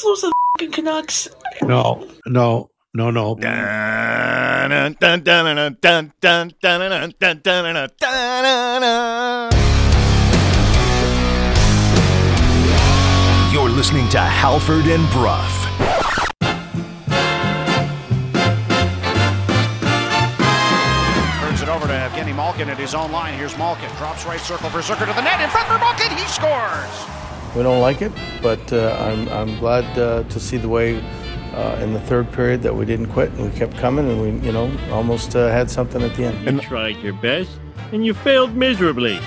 Let's lose the fucking Canucks. No, no, no, no. You're listening to Halford and Brough. Turns it over to Evgeny Malkin at his own line. Here's Malkin. Drops right circle for Zucker to the net. In front for Malkin. He scores. We don't like it, but uh, I'm, I'm glad uh, to see the way uh, in the third period that we didn't quit and we kept coming and we, you know, almost uh, had something at the end. You tried your best and you failed miserably.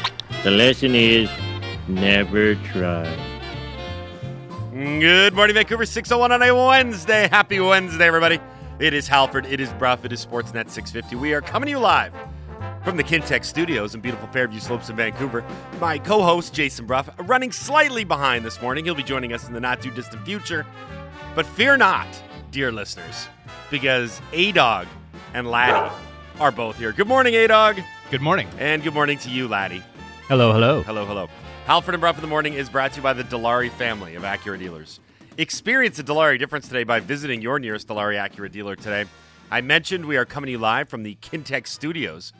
The lesson is never try. Good morning, Vancouver. 601 on a Wednesday. Happy Wednesday, everybody. It is Halford. It is Brough. It is Sportsnet 650. We are coming to you live from the Kintec studios in beautiful Fairview Slopes in Vancouver. My co host, Jason Brough, running slightly behind this morning. He'll be joining us in the not too distant future. But fear not, dear listeners, because A Dog and Laddie are both here. Good morning, A Dog. Good morning. And good morning to you, Laddie. Hello, hello. Hello, hello. Halford and Brough in the Morning is brought to you by the Dilawri family of Acura dealers. Experience the Dilawri difference today by visiting your nearest Dilawri Acura dealer today. I mentioned we are coming to you live from the Kintec studios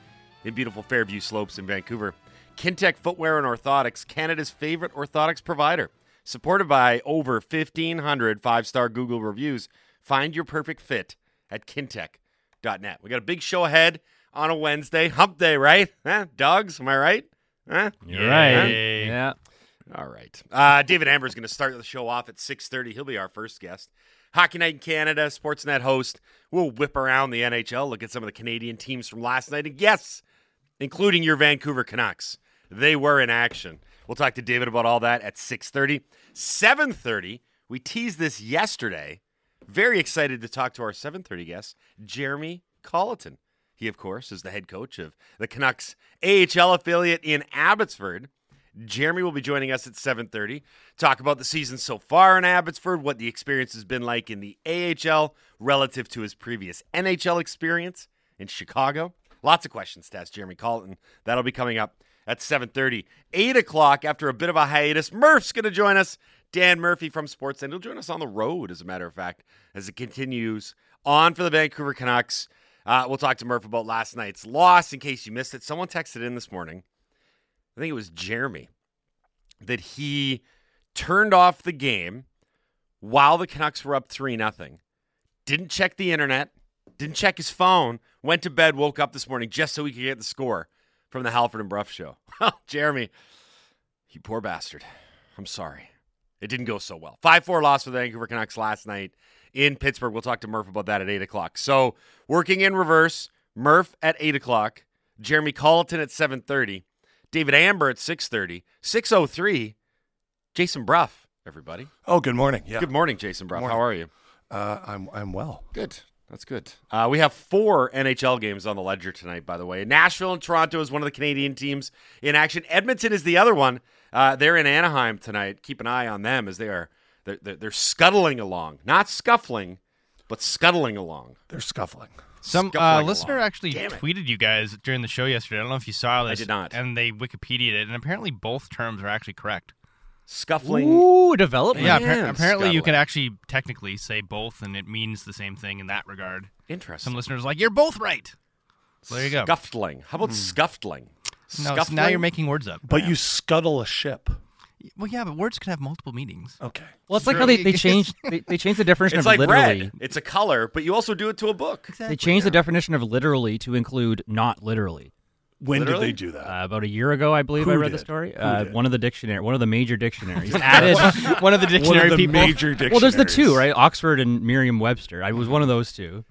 in beautiful Fairview Slopes in Vancouver. Kintec Footwear and Orthotics, Canada's favorite orthotics provider. Supported by over 1,500 five star Google reviews. Find your perfect fit at kintec.net. We got a big show ahead on a Wednesday. Hump day, right? Huh? Dogs, am I right? Huh? You're right. Huh? Yeah. All right. Uh, David Amber is going to start the show off at 6.30. He'll be our first guest. Hockey Night in Canada, Sportsnet host. We'll whip around the NHL, look at some of the Canadian teams from last night. And yes, including your Vancouver Canucks. They were in action. We'll talk to David about all that at 6.30. 7.30, we teased this yesterday. Very excited to talk to our 7.30 guest, Jeremy Colliton. He, of course, is the head coach of the Canucks AHL affiliate in Abbotsford. Jeremy will be joining us at 7:30. Talk about the season so far in Abbotsford, what the experience has been like in the AHL relative to his previous NHL experience in Chicago. Lots of questions to ask Jeremy Colliton. That'll be coming up at 7:30. 8 o'clock after a bit of a hiatus. Murph's going to join us. Dan Murphy from Sportsnet. He'll join us on the road, as a matter of fact, as it continues on for the Vancouver Canucks. Uh, we'll talk to Murph about last night's loss in case you missed it. Someone texted in this morning. I think it was Jeremy, that he turned off the game while the Canucks were up 3 nothing. Didn't check the internet, didn't check his phone, went to bed, woke up this morning just so he could get the score from the Halford and Brough show. Jeremy, you poor bastard. I'm sorry. It didn't go so well. 5 4 loss for the Vancouver Canucks last night in Pittsburgh. We'll talk to Murph about that at 8 o'clock. So, working in reverse, Murph at 8 o'clock, Jeremy Colliton at 7.30, David Amber at 6.30, 6.03, Jason Brough, everybody. Oh, good morning. Yeah. Good morning, Jason Brough. Morning. How are you? Uh, I'm I'm well. Good. That's good. Uh, we have four NHL games on the ledger tonight, by the way. Nashville and Toronto is one of the Canadian teams in action. Edmonton is the other one. Uh, they're in Anaheim tonight. Keep an eye on them as they are they're, they're, they're scuttling along, not scuffling, but scuttling along. They're scuffling. Some uh, listener along. actually Damn it. tweeted you guys during the show yesterday. I don't know if you saw this. I did not. And they Wikipedia'd it, and apparently both terms are actually correct. Scuffling. Ooh, development. Yeah, appar- apparently you scuttling. can actually technically say both, and it means the same thing in that regard. Interesting. Some listeners are like, you're both right. So there you go. Scuffling. How about hmm. scuffling? No, so now you're making words up. But you scuttle a ship. Well, yeah, but words can have multiple meanings. Okay. Well, it's like how they, they changed they, they changed the definition It's of like literally. red. It's a color, but you also do it to a book. They changed the definition of literally to include not literally. When Literally? did they do that? Uh, about a year ago, I believe Who I read the story. Uh, one of the dictionary, one of the major dictionaries added one of the dictionary the people. major dictionaries. Well, there's the two, right? Oxford and Merriam-Webster. I was one of those two,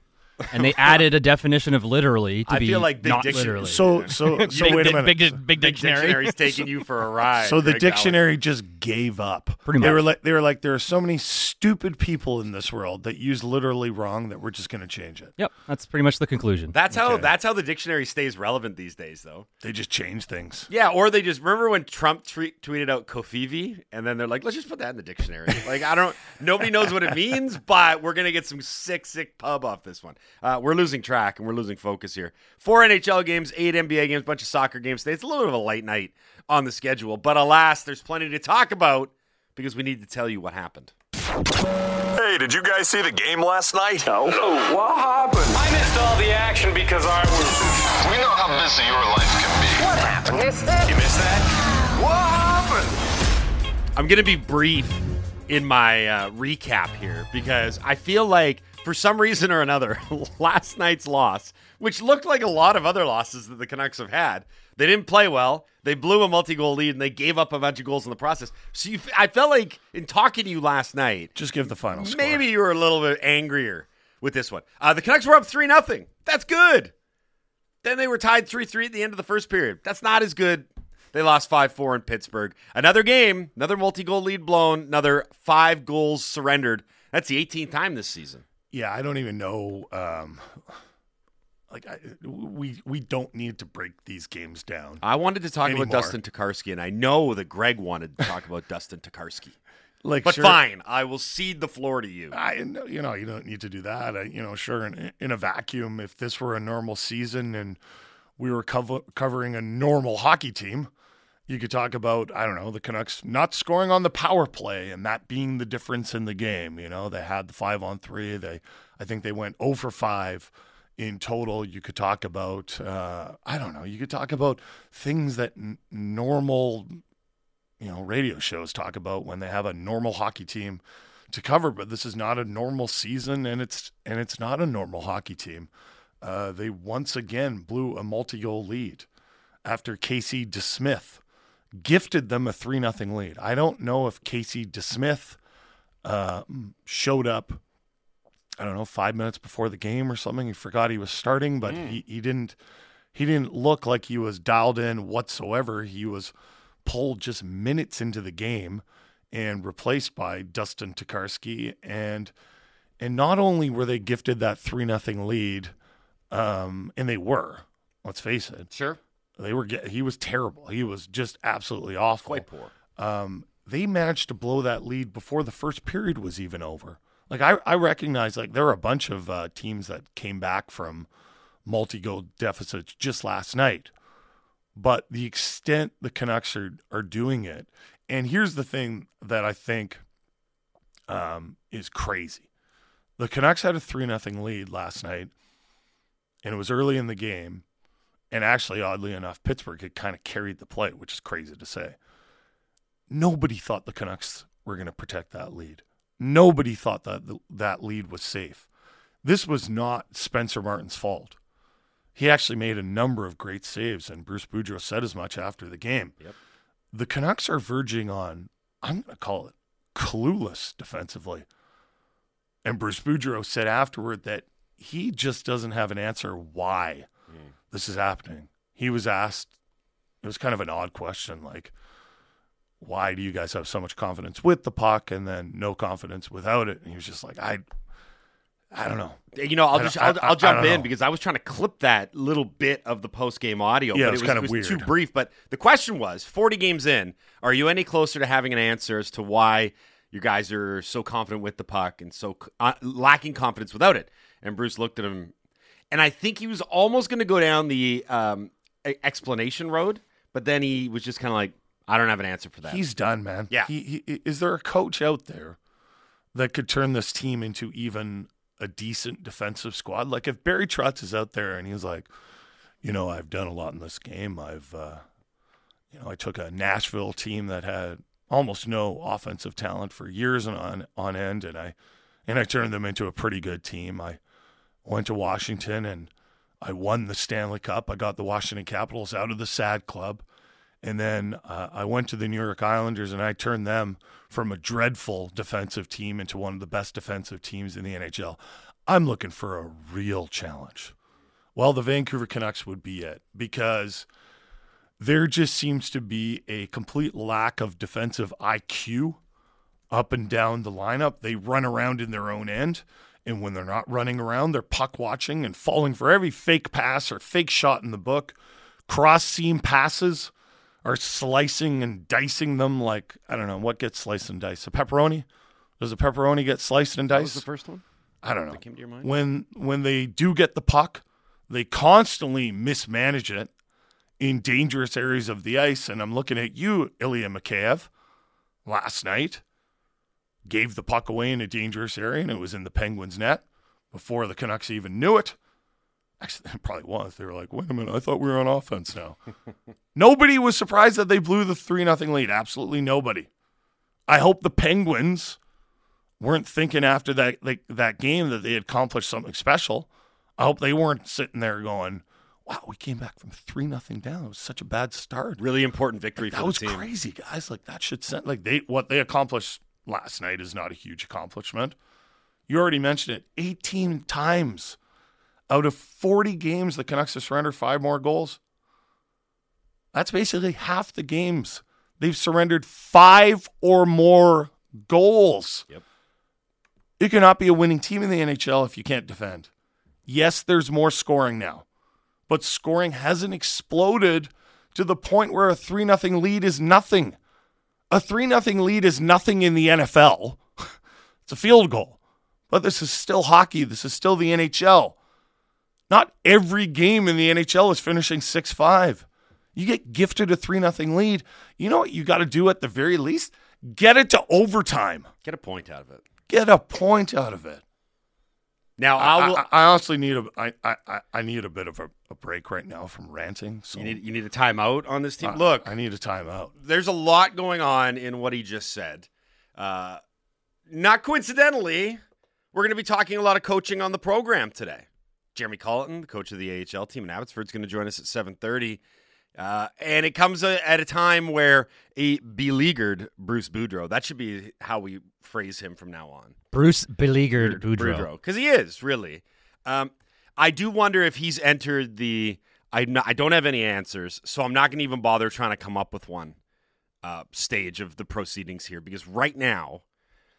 and they added a definition of literally to I be feel like big not dictionary- literally. So so so big, wait a minute. Big, di- big Big dictionary. dictionary's taking you for a ride. so the Greg Ballard. dictionary just gave up. Pretty They much. were like they were like there are so many stupid people in this world that use literally wrong that we're just going to change it. Yep, that's pretty much the conclusion. That's how Okay. that's how the dictionary stays relevant these days, though. They just change things. Yeah, or they just remember when Trump tweet, tweeted out covfefe, and then they're like, "Let's just put that in the dictionary." like, I don't, nobody knows what it means, but we're gonna get some sick, sick pub off this one. Uh, we're losing track and we're losing focus here. Four NHL games, eight NBA games, bunch of soccer games today. It's a little bit of a light night on the schedule, but alas, there's plenty to talk about because we need to tell you what happened. Hey, did you guys see the game last night? No. What happened? I missed all the action because I was. We know how busy your life can be. What happened? Missed it? You missed that? What happened? I'm going to be brief in my uh, recap here because I feel like for some reason or another, last night's loss, which looked like a lot of other losses that the Canucks have had, they didn't play well. They blew a multi-goal lead and they gave up a bunch of goals in the process. So you, I felt like in talking to you last night, Just give the final score. maybe you were a little bit angrier with this one. Uh, the Canucks were up three nothing. That's good. Then they were tied three three at the end of the first period. That's not as good. They lost five four in Pittsburgh. Another game, another multi-goal lead blown, another five goals surrendered. That's the 18th time this season. Yeah, I don't even know. Um, like I, we we don't need to break these games down. I wanted to talk Anymore. about Dustin Tokarski, and I know that Greg wanted to talk about Dustin Tokarski. Like, But sure, fine, I will cede the floor to you. I you know you don't need to do that. I, you know, sure in, in a vacuum, if this were a normal season and we were cover, covering a normal hockey team, you could talk about I don't know the Canucks not scoring on the power play and that being the difference in the game. You know, they had the five on three. They I think they went 0 for five in total. You could talk about uh, I don't know. You could talk about things that n- normal you know radio shows talk about when they have a normal hockey team to cover but this is not a normal season and it's and it's not a normal hockey team uh, they once again blew a multi-goal lead after casey desmith gifted them a 3 nothing lead. I don't know if casey desmith uh, showed up i don't know five minutes before the game or something. He forgot he was starting but he, he didn't he didn't look like he was dialed in whatsoever. He was pulled just minutes into the game and replaced by Dustin Tokarski. And and not only were they gifted that 3 nothing lead um and they were let's face it. Sure. They were get, he was terrible he was just absolutely awful Quite poor. um they managed to blow that lead before the first period was even over like I I recognize like there are a bunch of uh, teams that came back from multi-goal deficits just last night but the extent the Canucks are are doing it. And here's the thing that I think um, is crazy: the Canucks had a three nothing lead last night, and it was early in the game. And actually, oddly enough, Pittsburgh had kind of carried the play, which is crazy to say. Nobody thought the Canucks were going to protect that lead. Nobody thought that the, that lead was safe. This was not Spencer Martin's fault he actually made a number of great saves, and Bruce Boudreau said as much after the game. Yep. The Canucks are verging on, I'm going to call it clueless defensively. And Bruce Boudreau said afterward that he just doesn't have an answer why this is happening. He was asked, it was kind of an odd question, like, why do you guys have so much confidence with the puck and then no confidence without it? And he was just like, I, I don't know. You know, I'll just I'll, I'll jump in know. because I was trying to clip that little bit of the post game audio. Yeah, but it was it was, kinda it was too brief. But the question was: forty games in, are you any closer to having an answer as to why you guys are so confident with the puck and so uh, lacking confidence without it? And Bruce looked at him, and I think he was almost going to go down the um, explanation road, but then he was just kind of like, "I don't have an answer for that." He's done, man. Yeah. He, he, is there a coach out there that could turn this team into even a decent defensive squad? Like if Barry Trotz is out there and he's like, you know, I've done a lot in this game. I've, uh, you know, I took a Nashville team that had almost no offensive talent for years and on on end, and I and I turned them into a pretty good team. I went to Washington and I won the Stanley Cup. I got the Washington Capitals out of the sad club. And then uh, I went to the New York Islanders and I turned them from a dreadful defensive team into one of the best defensive teams in the NHL. I'm looking for a real challenge. Well, the Vancouver Canucks would be it because there just seems to be a complete lack of defensive IQ up and down the lineup. They run around in their own end. And when they're not running around, they're puck watching and falling for every fake pass or fake shot in the book. Cross seam passes are slicing and dicing them like, I don't know, what gets sliced and diced? A pepperoni? Does a pepperoni get sliced and That was diced? the first one. I don't know. That came to your mind? When when they do get the puck, they constantly mismanage it in dangerous areas of the ice. And I'm looking at you, Ilya Mikheyev, last night. Gave the puck away in a dangerous area, and it was in the Penguins' net before the Canucks even knew it. Actually, it probably was. They were like, "Wait a minute, I thought we were on offense now." nobody was surprised that they blew the three nothing lead. Absolutely nobody. I hope the Penguins weren't thinking after that like, that game that they had accomplished something special. I hope they weren't sitting there going, "Wow, we came back from three nothing down. It was such a bad start." Really important victory Like, for that was team. crazy, guys. Like that should send like they what they accomplished last night is not a huge accomplishment. You already mentioned it. 18 times out of 40 games, the Canucks have surrendered five more goals. That's basically half the games. They've surrendered five or more goals. Yep. You cannot be a winning team in the NHL if you can't defend. Yes, there's more scoring now, but scoring hasn't exploded to the point where a 3 0 lead is nothing. A 3 nothing lead is nothing in the NFL. it's a field goal. But this is still hockey. This is still the NHL. Not every game in the NHL is finishing 6 5. You get gifted a 3 nothing lead. You know what you got to do at the very least? Get it to overtime. Get a point out of it. Get a point out of it. Now I, will. I, I honestly need a I, I I need a bit of a, a break right now from ranting. So you need you need a timeout on this team. uh, Look, I need a timeout. there's a lot going on in what he just said. Uh, not coincidentally, we're going to be talking a lot of coaching on the program today. Jeremy Colliton, the coach of the AHL team in Abbotsford, is going to join us at 7:30, uh, and it comes a, at a time where a beleaguered Bruce Boudreau. That should be how we phrase him from now on. Bruce beleaguered Boudreau. because he is really. Um, I do wonder if he's entered the. I don't have any answers, so I'm not going to even bother trying to come up with one uh, stage of the proceedings here because right now,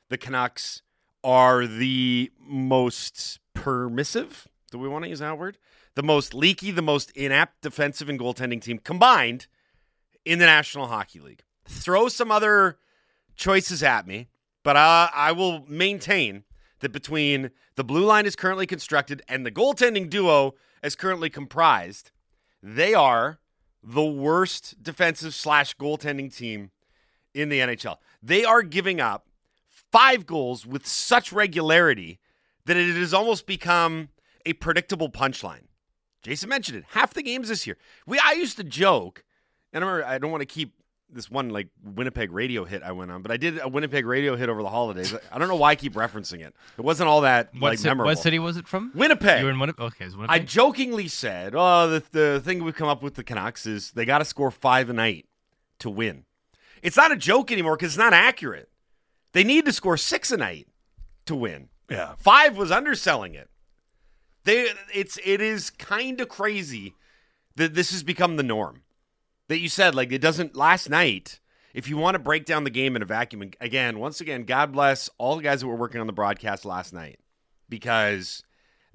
the Canucks are the most permissive. Do we want to use that word? The most leaky, the most inept defensive and goaltending team combined in the National Hockey League. Throw some other choices at me, but uh, I will maintain that between the blue line is currently constructed and the goaltending duo is currently comprised, they are the worst defensive slash goaltending team in the NHL. They are giving up five goals with such regularity that it has almost become a predictable punchline. Jason mentioned it. Half the games this year. We I used to joke, and I remember I don't want to keep this one like Winnipeg radio hit I went on, but I did a Winnipeg radio hit over the holidays. I don't know why I keep referencing it. It wasn't all that What, like ci- memorable. what city was it from? Winnipeg. You were in Winnipeg. Okay, it's I jokingly said, "Oh, the the thing we've come up with the Canucks is they got to score five a night to win." It's not a joke anymore because it's not accurate. They need to score six a night to win. Yeah. Five was underselling it. They it's it is kind of crazy that this has become the norm. That you said like it doesn't last night. If you want to break down the game in a vacuum, and again, once again, God bless all the guys that were working on the broadcast last night because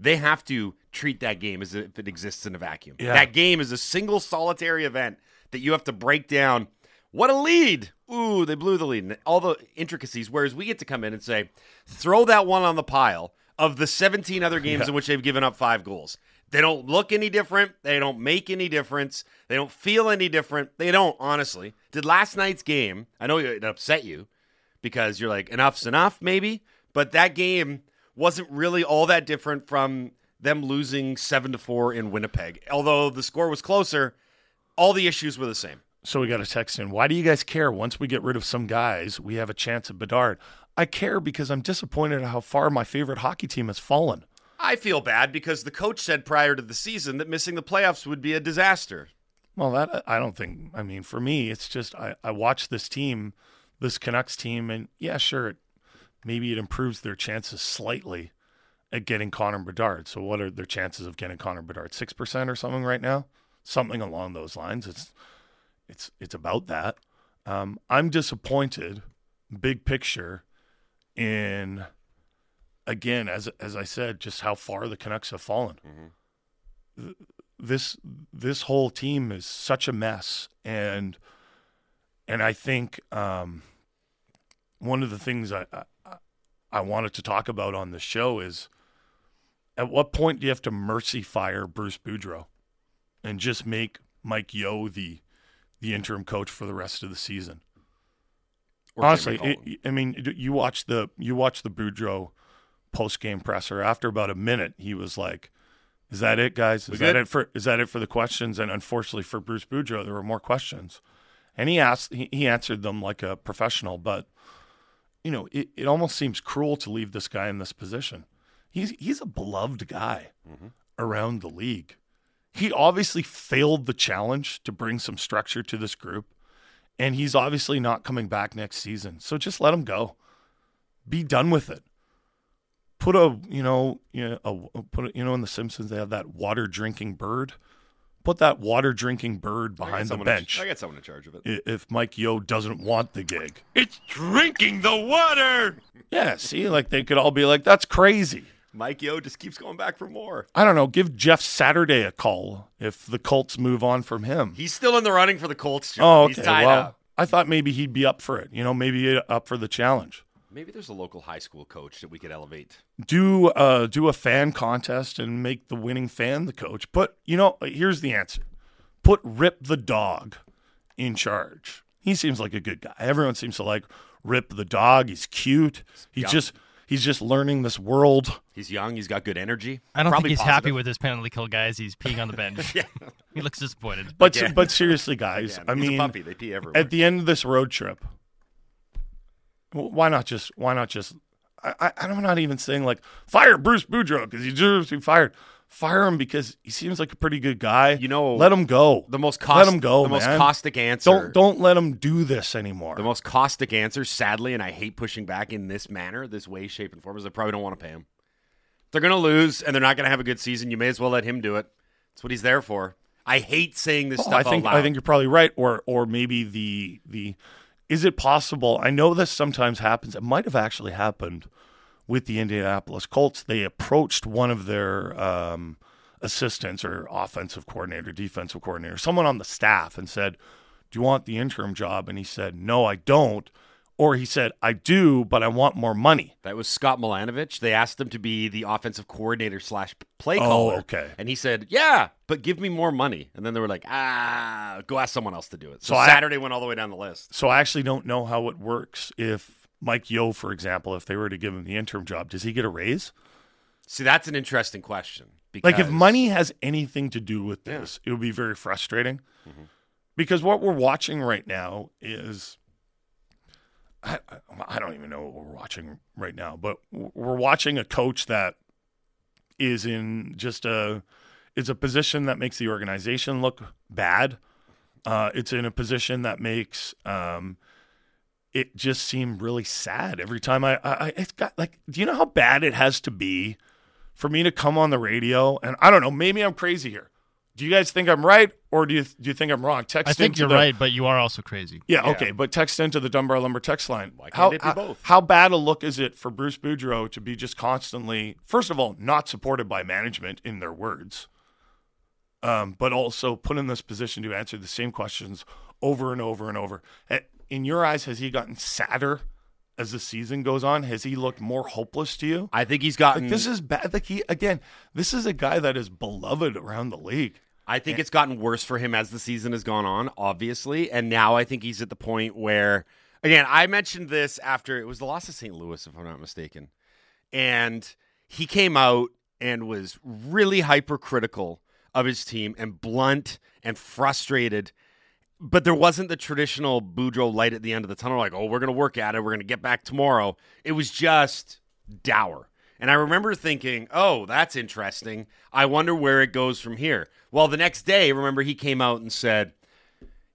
they have to treat that game as if it exists in a vacuum. Yeah. That game is a single solitary event that you have to break down. What a lead! Ooh, they blew the lead. And all the intricacies. Whereas we get to come in and say, throw that one on the pile of the 17 other games Yeah. in which they've given up five goals. They don't look any different. They don't make any difference. They don't feel any different. They don't, honestly. Did last night's game, I know it upset you because you're like, enough's enough, maybe. But that game wasn't really all that different from them losing seven to four in Winnipeg. Although the score was closer, all the issues were the same. So we got a text in. Why do you guys care? Once we get rid of some guys, we have a chance at Bedard. I care because I'm disappointed at how far my favorite hockey team has fallen. I feel bad because the coach said prior to the season that missing the playoffs would be a disaster. Well, that I don't think. I mean, for me, it's just I, I watch this team, this Canucks team, and yeah, sure, it, maybe it improves their chances slightly at getting Connor Bedard. So, what are their chances of getting Connor Bedard? Six percent or something right now, something along those lines. It's it's it's about that. Um, I'm disappointed, big picture, in again as as I said, just how far the Canucks have fallen. This this whole team is such a mess. And and I think um, one of the things I, I I wanted to talk about on the show is at what point do you have to mercy fire Bruce Boudreau and just make Mike Yeo the the interim coach for the rest of the season? Or Honestly, it, I mean, you watch the you watch the Boudreau post game presser. After about a minute, he was like, "Is that it, guys? Is that it for is that it for the questions?" And unfortunately for Bruce Boudreau, there were more questions, and he asked he, he answered them like a professional. But you know, it, it almost seems cruel to leave this guy in this position. He's he's a beloved guy mm-hmm. around the league. He obviously failed the challenge to bring some structure to this group, and he's obviously not coming back next season. So just let him go. Be done with it. Put a you know you know a, put a, you know in the Simpsons they have that water drinking bird. Put that water drinking bird behind the someone in- bench. I got someone in charge of it. If Mike Yeo doesn't want the gig, It's drinking the water. yeah. See, like they could all be like, "That's crazy." Mike Yeo just keeps going back for more. I don't know. Give Jeff Saturday a call if the Colts move on from him. He's still in the running for the Colts. Joe. oh, He's okay. tied Well, up. I thought maybe he'd be up for it. You know, maybe up for the challenge. Maybe there's a local high school coach that we could elevate. Do uh, do a fan contest and make the winning fan the coach. But you know, here's the answer: put Rip the dog in charge. He seems like a good guy. Everyone seems to like Rip the dog. He's cute. He's young. just he's just learning this world. He's young. He's got good energy. I don't Probably think he's happy with his penalty kill guys. He's peeing on the bench. Yeah. He looks disappointed. But Again. but seriously, guys, Again, I he's a mean, puppy. They pee everywhere. at the end of this road trip, w- why not just why not just? I, I, I'm not even saying like fire Bruce Boudreau because he deserves to be fired. Fire him because he seems like a pretty good guy. You know, let him go. the most let him go. The most caustic answer. Don't don't let him do this anymore. The most caustic answer, sadly, and I hate pushing back in this manner, this way, shape, and form, is they probably don't want to pay him. They're going to lose, and they're not going to have a good season. You may as well let him do it. That's what he's there for. I hate saying this Oh, stuff I think. I think you're probably right. Or or maybe the the is it possible? I know this sometimes happens. It might have actually happened with the Indianapolis Colts. They approached one of their um, assistants or offensive coordinator, defensive coordinator, someone on the staff, and said, "Do you want the interim job?" And he said, "No, I don't." Or he said, "I do, but I want more money." That was Scott Milanovich. They asked him to be the offensive coordinator slash play Oh, caller. okay. And he said, "Yeah, but give me more money." And then they were like, "Ah, go ask someone else to do it." So, So I- Saturday went all the way down the list. So I actually don't know how it works. If Mike Yeo, for example, if they were to give him the interim job, does he get a raise? See, that's an interesting question. Because Like if money has anything to do with this, it would be very frustrating. Mm-hmm. Because what we're watching right now is I, I- don't even know what we're watching right now, but we're watching a coach that is in just a is a position that makes the organization look bad. Uh, it's in a position that makes um, it just seem really sad every time I, I it's got like do you know how bad it has to be for me to come on the radio and I don't know maybe I'm crazy here. Do you guys think I'm right or do you do you think I'm wrong? Text I think into you're the- right, but you are also crazy. Yeah, Yeah. okay, but text into the Dunbar Lumber text line. Why can't how, it be both? How bad a look is it for Bruce Boudreau to be just constantly, first of all, not supported by management in their words, um, but also put in this position to answer the same questions over and over and over. In your eyes, has he gotten sadder as the season goes on? Has he looked more hopeless to you? I think he's gotten. Like this is bad. Like he again, this is a guy that is beloved around the league. I think it's gotten worse for him as the season has gone on, obviously. And now I think he's at the point where, again, I mentioned this after it was the loss of St. Louis, if I'm not mistaken. And he came out and was really hypercritical of his team and blunt and frustrated. But there wasn't the traditional Boudreau light at the end of the tunnel, like, oh, we're going to work at it. We're going to get back tomorrow. It was just dour. And I remember thinking, oh, that's interesting. I wonder where it goes from here. Well, the next day, remember, he came out and said,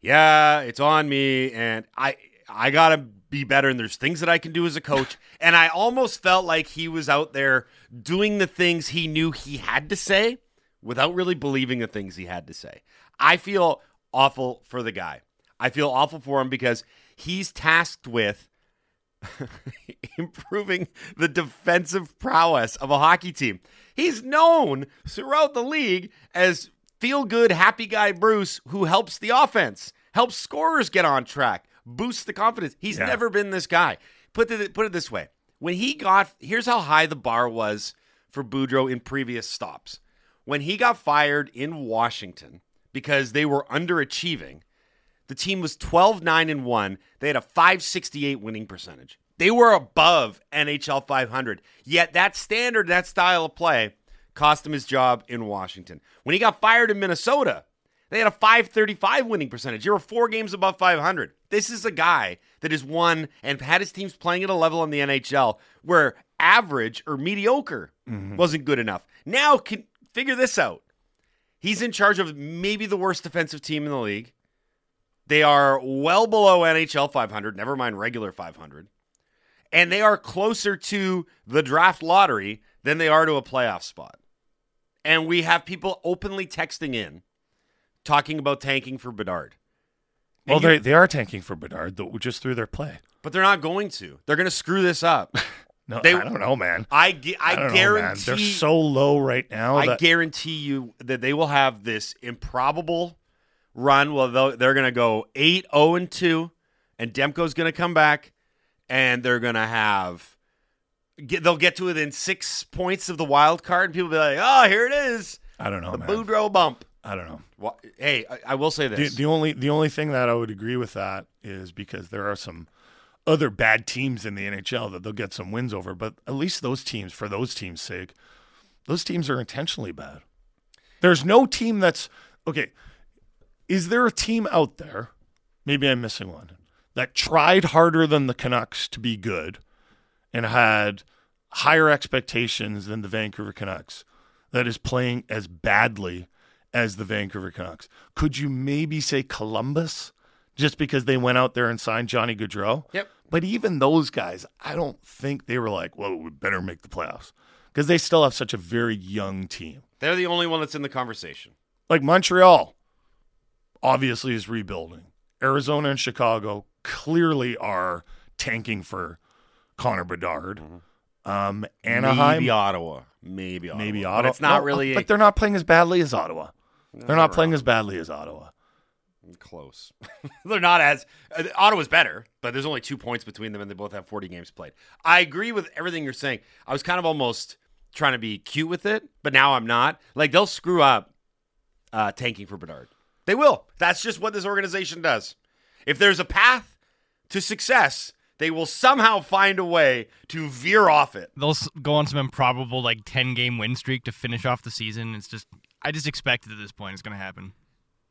yeah, it's on me. And I, I got to be better. And there's things that I can do as a coach. and I almost felt like he was out there doing the things he knew he had to say without really believing the things he had to say. I feel awful for the guy. I feel awful for him because he's tasked with improving the defensive prowess of a hockey team. He's known throughout the league as feel good, happy guy Bruce who helps the offense, helps scorers get on track, boosts the confidence. He's Yeah. never been this guy. Put it, put it this way when he got, here's how high the bar was for Boudreau in previous stops. When he got fired in Washington because they were underachieving, the team was 12 9 and 1. They had a 568 winning percentage. They were above NHL 500. Yet that standard, that style of play cost him his job in Washington. When he got fired in Minnesota, they had a 535 winning percentage. They were four games above 500. This is a guy that has won and had his teams playing at a level in the NHL where average or mediocre mm-hmm. wasn't good enough. Now, can figure this out. He's in charge of maybe the worst defensive team in the league. They are well below NHL 500, never mind regular 500. And they are closer to the draft lottery than they are to a playoff spot. And we have people openly texting in talking about tanking for Bedard. Well, And you- they they are tanking for Bedard though, just through their play. but they're not going to. They're going to screw this up. No, They- I don't know, man. I, I, I, guarantee man. They're so low right now. I that, guarantee you that they will have this improbable run. Well, they're going to go 8 0 and 2, and Demko's going to come back, and they're going to have. Get, they'll get to within six points of the wild card, and people be like, oh, here it is. I don't know, The man. Boudreau bump. I don't know. Well, hey, I, I will say The, this. the only the only thing that I would agree with that is because there are some other bad teams in the NHL that they'll get some wins over, but at least those teams, for those teams' sake, those teams are intentionally bad. There's no team that's okay. Is there a team out there? Maybe I'm missing one that tried harder than the Canucks to be good and had higher expectations than the Vancouver Canucks that is playing as badly as the Vancouver Canucks. Could you maybe say Columbus just because they went out there and signed Johnny Gaudreau? Yep. But even those guys, I don't think they were like, well, we better make the playoffs because they still have such a very young team. They're the only one that's in the conversation. Like Montreal, obviously, is rebuilding. Arizona and Chicago clearly are tanking for Connor Bedard. Um, Anaheim, Maybe Ottawa. Maybe Ottawa. maybe But Ottawa. it's not No, really But they're not playing as badly as Ottawa. they're not playing as badly as Ottawa. close. They're not as uh, Ottawa's better, but there's only two points between them, and they both have 40 games played. I agree with everything you're saying. I was kind of almost trying to be cute with it, but now I'm not. Like they'll screw up uh, tanking for Bedard. They will. That's just what this organization does. If there's a path to success, they will somehow find a way to veer off it. They'll go on some improbable like ten game win streak to finish off the season. It's just I just expect it at this point. It's going to happen.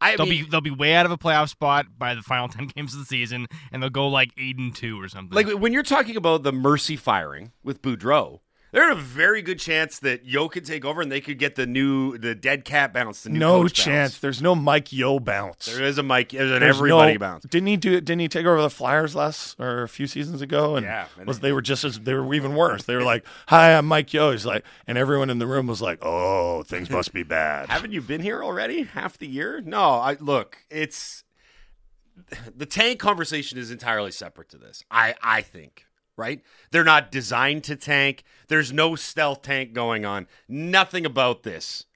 I they'll mean, be they'll be way out of a playoff spot by the final ten games of the season, and they'll go like eight and two or something. Like when you're talking about the mercy firing with Boudreau, there's a very good chance that Yeo could take over and they could get the new the dead cat bounce. The new No chance. bounce. There's no Mike Yeo bounce. There is a Mike. There's an There's everybody no- bounce. Didn't he do? Didn't he take over the Flyers last or a few seasons ago? And Yeah, was they were just as they were even worse. They were like, "Hi, I'm Mike Yeo." He's like, and everyone in the room was like, "Oh, things must be bad." Haven't you been here already? Half the year? No. I look. It's the tank conversation is entirely separate to this. I I think. Right? They're not designed to tank. There's no stealth tank going on. Nothing about this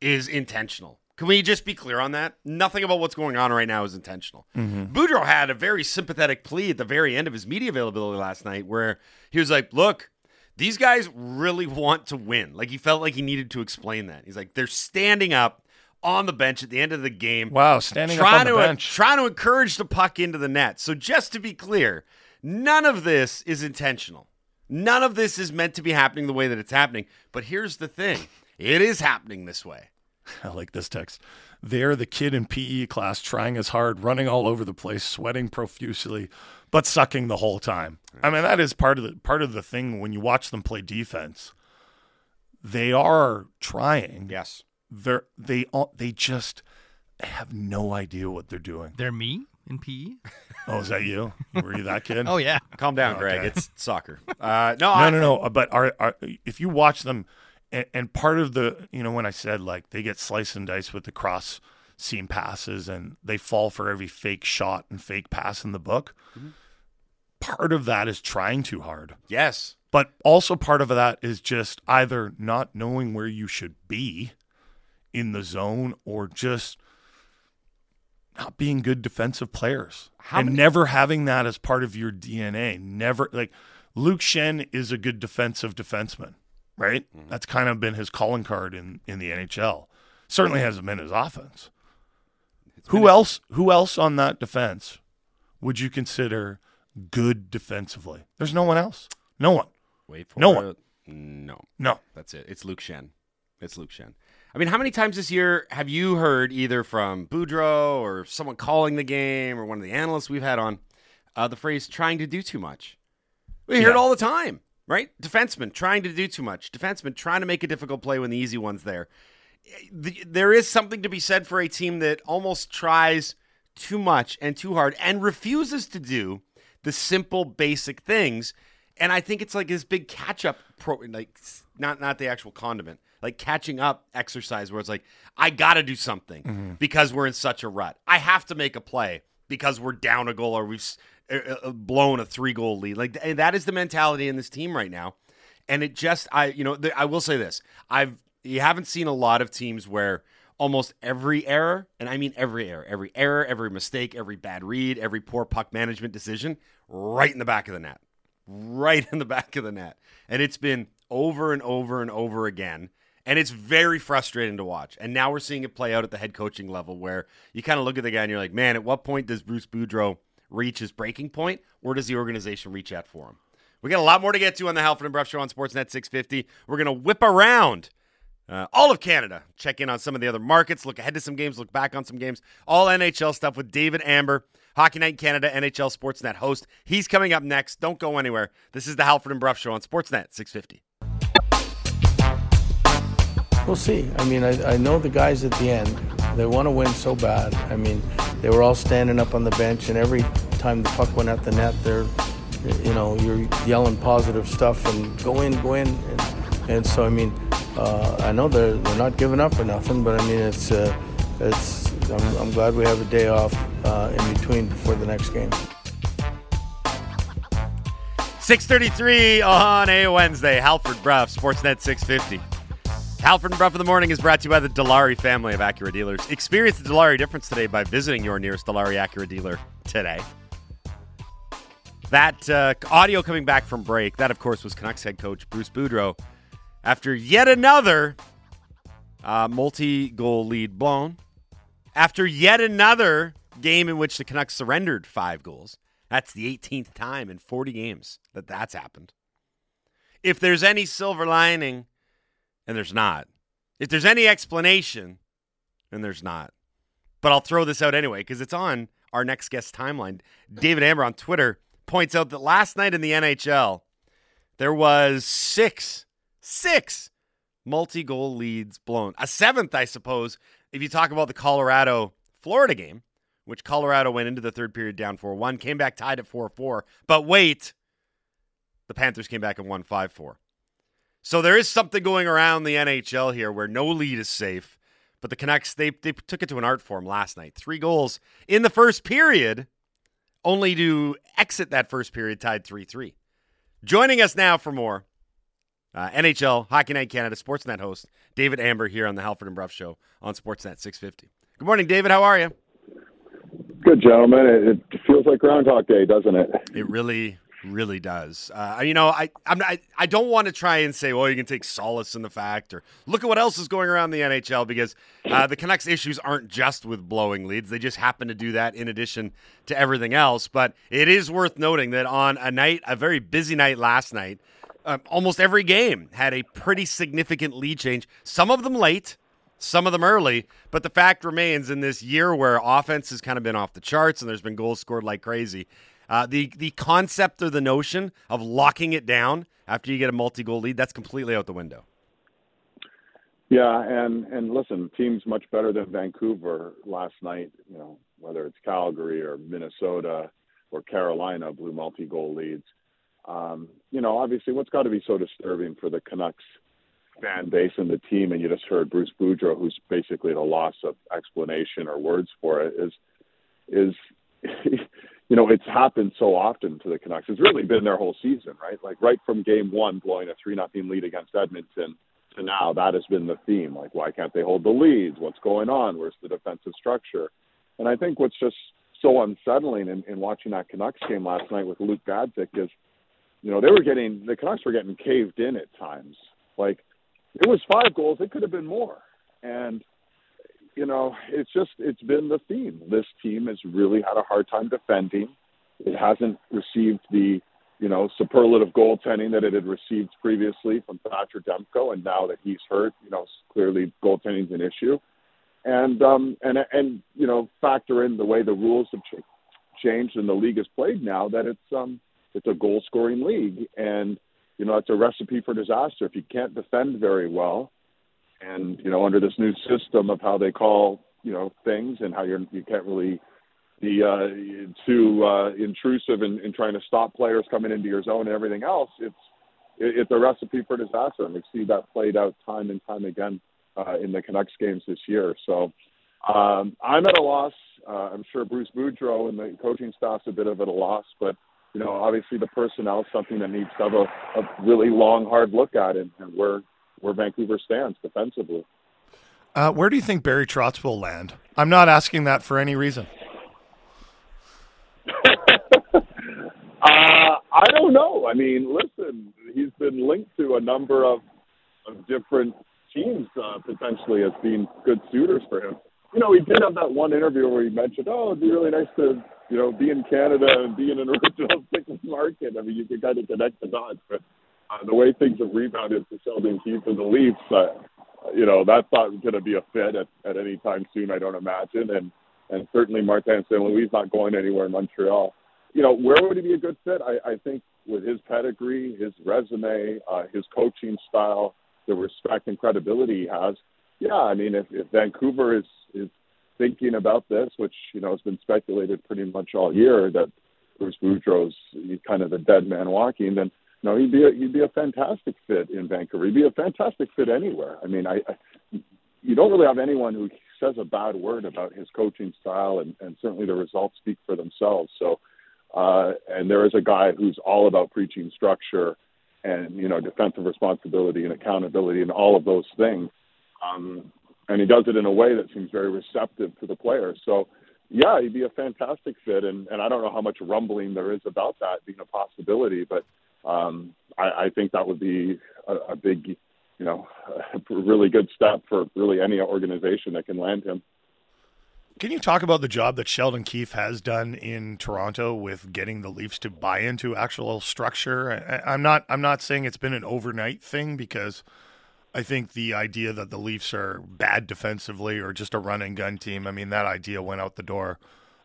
is intentional. Can we just be clear on that? Nothing about what's going on right now is intentional. Mm-hmm. Boudreau had a very sympathetic plea at the very end of his media availability last night where he was like, look, these guys really want to win. Like he felt like he needed to explain that. He's like, they're standing up on the bench at the end of the game. Wow, standing up on the to, bench. Trying to encourage the puck into the net. So just to be clear, none of this is intentional. None of this is meant to be happening the way that it's happening. But here's the thing. It is happening this way. I like this text. They're the kid in PE class trying as hard, running all over the place, sweating profusely, but sucking the whole time. I mean, that is part of the part of the thing when you watch them play defense. They are trying. Yes. They're they all they just have no idea what they're doing. they're me in PE. Oh, is that you? Were you that kid? Oh yeah, Calm down, Okay. Greg. It's soccer. Uh, no, No, I, no, no. But are, are if you watch them, and, and part of the, you know, when I said like they get sliced and diced with the cross seam passes, and they fall for every fake shot and fake pass in the book. Part of that is trying too hard, Yes. but also part of that is just either not knowing where you should be in the zone or just not being good defensive players How and many- never having that as part of your DNA. Never like Luke Schenn is a good defensive defenseman, right? Mm-hmm. That's kind of been his calling card in in the NHL. Certainly hasn't been his offense. Who else? Who else on that defense would you consider good defensively? There's no one else. No one. Wait for No it. one. No. No. That's it. It's Luke Schenn. It's Luke Schenn. I mean, how many times this year have you heard either from Boudreau or someone calling the game or one of the analysts we've had on uh, the phrase trying to do too much? We hear it all the time, right? Defenseman trying to do too much. Defenseman trying to make a difficult play when the easy one's there. The- There is something to be said for a team that almost tries too much and too hard and refuses to do the simple, basic things. And I think it's like this big catch up, pro, like not not the actual condiment, like catching up exercise where it's like I got to do something because we're in such a rut. I have to make a play because we're down a goal or we've s- uh, uh, blown a three goal lead. Like th- that is the mentality in this team right now. And it just I you know I will say this I've you haven't seen a lot of teams where almost every error, and I mean every error, every error, every mistake, every bad read, every poor puck management decision, right in the back of the net. Right in the back of the net. And it's been over and over and over again. And it's very frustrating to watch. And now we're seeing it play out at the head coaching level where you kind of look at the guy and you're like, man, at what point does Bruce Boudreau reach his breaking point? Or does the organization reach out for him? We got a lot more to get to on the Halford and Brough Show on Sportsnet 650. We're going to whip around uh, all of Canada. Check in on some of the other markets, look ahead to some games, look back on some games. All NHL stuff with David Amber, Hockey Night in Canada, NHL Sportsnet host. He's coming up next. Don't go anywhere. This is the Halford and Brough Show on Sportsnet 650. We'll see. I mean, I, I know the guys at the end, they want to win so bad. I mean, they were all standing up on the bench, and every time the puck went at the net, they're, you know, you're yelling positive stuff and go in, go in. And, and so, I mean, uh, I know they're, they're not giving up or nothing, but I mean, it's, uh, it's, I'm, I'm glad we have a day off uh, in between before the next game. 633 on a Wednesday. Halford Brough, Sportsnet 650. Halford and Brough in the morning is brought to you by the Dilawri family of Acura dealers. Experience the Dilawri difference today by visiting your nearest Dilawri Acura dealer today. That uh, audio coming back from break, that of course was Canucks head coach Bruce Boudreau after yet another uh, multi goal lead blown. After yet another game in which the Canucks surrendered five goals. That's the 18th time in 40 games that that's happened. If there's any silver lining, and there's not. If there's any explanation, and there's not. But I'll throw this out anyway because it's on our next guest timeline. David Amber on Twitter points out that last night in the NHL, there was six, six multi-goal leads blown. A seventh, I suppose, if you talk about the Colorado Florida game, which Colorado went into the third period down 4-1, came back tied at 4-4. But wait, the Panthers came back and won 5-4. So there is something going around the NHL here where no lead is safe. But the Canucks, they, they took it to an art form last night. Three goals in the first period, only to exit that first period tied 3 3. Joining us now for more, uh, NHL Hockey Night Canada Sportsnet host David Amber here on the Halford and Brough Show on Sportsnet 650. Good morning, David. How are you? Good, gentlemen. It, it feels like Groundhog Day, doesn't it? It really, really does. Uh, you know, I I'm, I I don't want to try and say, well, you can take solace in the fact, or look at what else is going around the NHL because uh, the Canucks' issues aren't just with blowing leads; they just happen to do that in addition to everything else. But it is worth noting that on a night, a very busy night last night, uh, almost every game had a pretty significant lead change. Some of them late some of them early. But the fact remains in this year where offense has kind of been off the charts and there's been goals scored like crazy. Uh, the the concept or the notion of locking it down after you get a multi goal lead that's completely out the window. Yeah, and and listen, teams much better than Vancouver last night. You know, whether it's Calgary or Minnesota or Carolina blew multi-goal leads. Um, you know, obviously, what's got to be so disturbing for the Canucks fan base and the team, and you just heard Bruce Boudreau, who's basically at a loss of explanation or words for it, is is you know it's happened so often to the Canucks. It's really been their whole season, right? Like right from game one, blowing a three nothing lead against Edmonton to now, that has been the theme. Like why can't they hold the leads? What's going on? Where's the defensive structure? And I think what's just so unsettling in, in watching that Canucks game last night with Luke Badzik is, you know, they were getting the Canucks were getting caved in at times. Like it was five goals. It could have been more. And you know, it's just it's been the theme. This team has really had a hard time defending. It hasn't received the you know superlative goaltending that it had received previously from Thatcher Demko, and now that he's hurt, you know, clearly goaltending's an issue. And um and and you know factor in the way the rules have ch- changed and the league is played now that it's um it's a goal scoring league and you know it's a recipe for disaster if you can't defend very well and you know under this new system of how they call you know things and how you're you can't really be uh, too uh, intrusive in, in trying to stop players coming into your zone and everything else. It's it, it's a recipe for disaster, and we see that played out time and time again uh, in the Canucks games this year. So um, I'm at a loss. Uh, I'm sure Bruce Boudreau and the coaching staff's a bit of at a loss, but you know obviously the personnel is something that needs to have a, a really long, hard look at, and, and where where Vancouver stands defensively. Uh, where do you think Barry Trotz will land? I'm not asking that for any reason. uh, I don't know. I mean, listen, he's been linked to a number of, of different teams uh, potentially as being good suitors for him. You know, he did have that one interview where he mentioned, "Oh, it'd be really nice to, you know, be in Canada and be in an original six market." I mean, you can kind of connect the dots, but uh, the way things have rebounded for Sheldon Keefe and the Leafs, uh, you know, that's not going to be a fit at, at any time soon. I don't imagine, and and certainly Martin St. Louis not going anywhere in Montreal. You know, where would he be a good fit? I, I think with his pedigree, his resume, uh, his coaching style, the respect and credibility he has. Yeah, I mean, if, if Vancouver is is thinking about this, which you know has been speculated pretty much all year that Bruce Boudreau's kind of the dead man walking, then no, he'd be a, he'd be a fantastic fit in Vancouver. He'd be a fantastic fit anywhere. I mean, I, I you don't really have anyone who says a bad word about his coaching style, and, and certainly the results speak for themselves. So, uh, and there is a guy who's all about preaching structure and you know defensive responsibility and accountability and all of those things. Um, and he does it in a way that seems very receptive to the players. So, yeah, he'd be a fantastic fit. And, and I don't know how much rumbling there is about that being a possibility, but um, I, I think that would be a, a big, you know, a really good step for really any organization that can land him. Can you talk about the job that Sheldon Keefe has done in Toronto with getting the Leafs to buy into actual structure? I, I'm not I'm not saying it's been an overnight thing because I think the idea that the Leafs are bad defensively or just a run and gun team, I mean that idea went out the door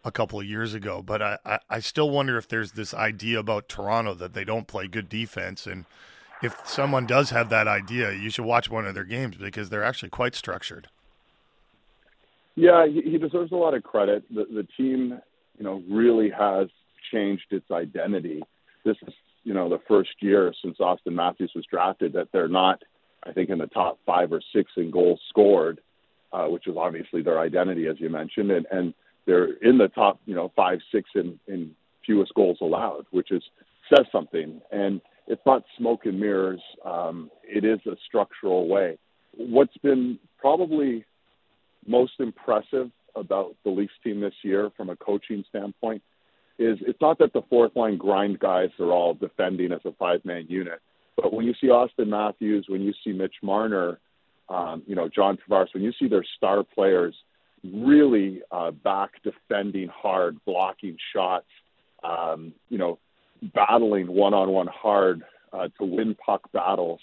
a couple of years ago. But I, I, I still wonder if there's this idea about Toronto that they don't play good defense. And if someone does have that idea, you should watch one of their games because they're actually quite structured. Yeah, he, he deserves a lot of credit. The, the team, you know, really has changed its identity. This is, you know, the first year since Auston Matthews was drafted that they're not, I think, in the top five or six in goals scored, uh, which is obviously their identity, as you mentioned. And, and they're in the top, you know, five, six in, in fewest goals allowed, which is says something. And it's not smoke and mirrors. Um, it is a structural way. What's been probably most impressive about the Leafs team this year from a coaching standpoint is it's not that the fourth line grind guys are all defending as a five man unit, but when you see Auston Matthews, when you see Mitch Marner, um, you know John Tavares, when you see their star players really uh, back defending hard, blocking shots, um, you know, battling one on one hard uh, to win puck battles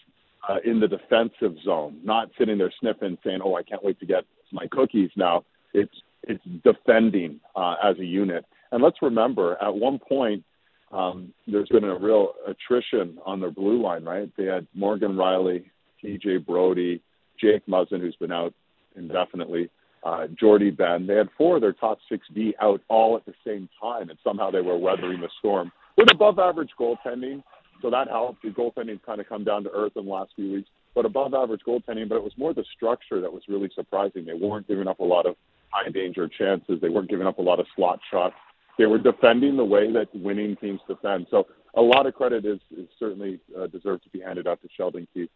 uh, in the defensive zone, not sitting there sniffing saying, "Oh, I can't wait to get my cookies now." It's it's defending uh, as a unit. And let's remember, at one point, um, there's been a real attrition on their blue line, right? They had Morgan Rielly, TJ Brodie, Jake Muzzin, who's been out indefinitely, uh, Jordie Benn. They had four of their top six D out all at the same time, and somehow they were weathering the storm with above average goaltending. So that helped. The goaltending kind of come down to earth in the last few weeks, but above average goaltending. But it was more the structure that was really surprising. They weren't giving up a lot of high danger chances. They weren't giving up a lot of slot shots. They were defending the way that winning teams defend. So a lot of credit is, is certainly uh, deserved to be handed out to Sheldon Keefe.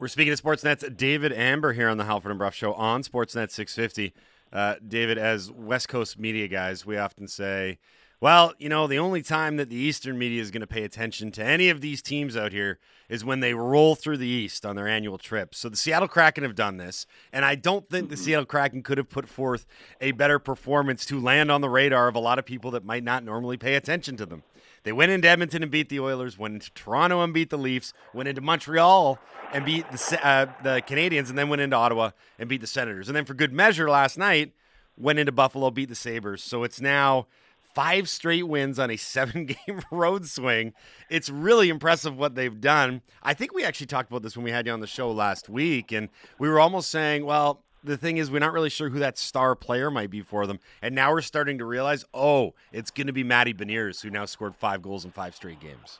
We're speaking to Sportsnet's David Amber here on the Halford and Brough Show on Sportsnet 650. Uh, David, as West Coast media guys, we often say Well, you know, the only time that the Eastern media is going to pay attention to any of these teams out here is when they roll through the East on their annual trip. So the Seattle Kraken have done this, and I don't think the Seattle Kraken could have put forth a better performance to land on the radar of a lot of people that might not normally pay attention to them. They went into Edmonton and beat the Oilers, went into Toronto and beat the Leafs, went into Montreal and beat the uh, the Canadiens, and then went into Ottawa and beat the Senators. And then for good measure, last night went into Buffalo, beat the Sabres. So it's now five straight wins on a seven game road swing. It's really impressive what they've done. I think we actually talked about this when we had you on the show last week, and we were almost saying, well, the thing is, we're not really sure who that star player might be for them. And now we're starting to realize, oh, it's going to be Matty Beniers, who now scored five goals in five straight games.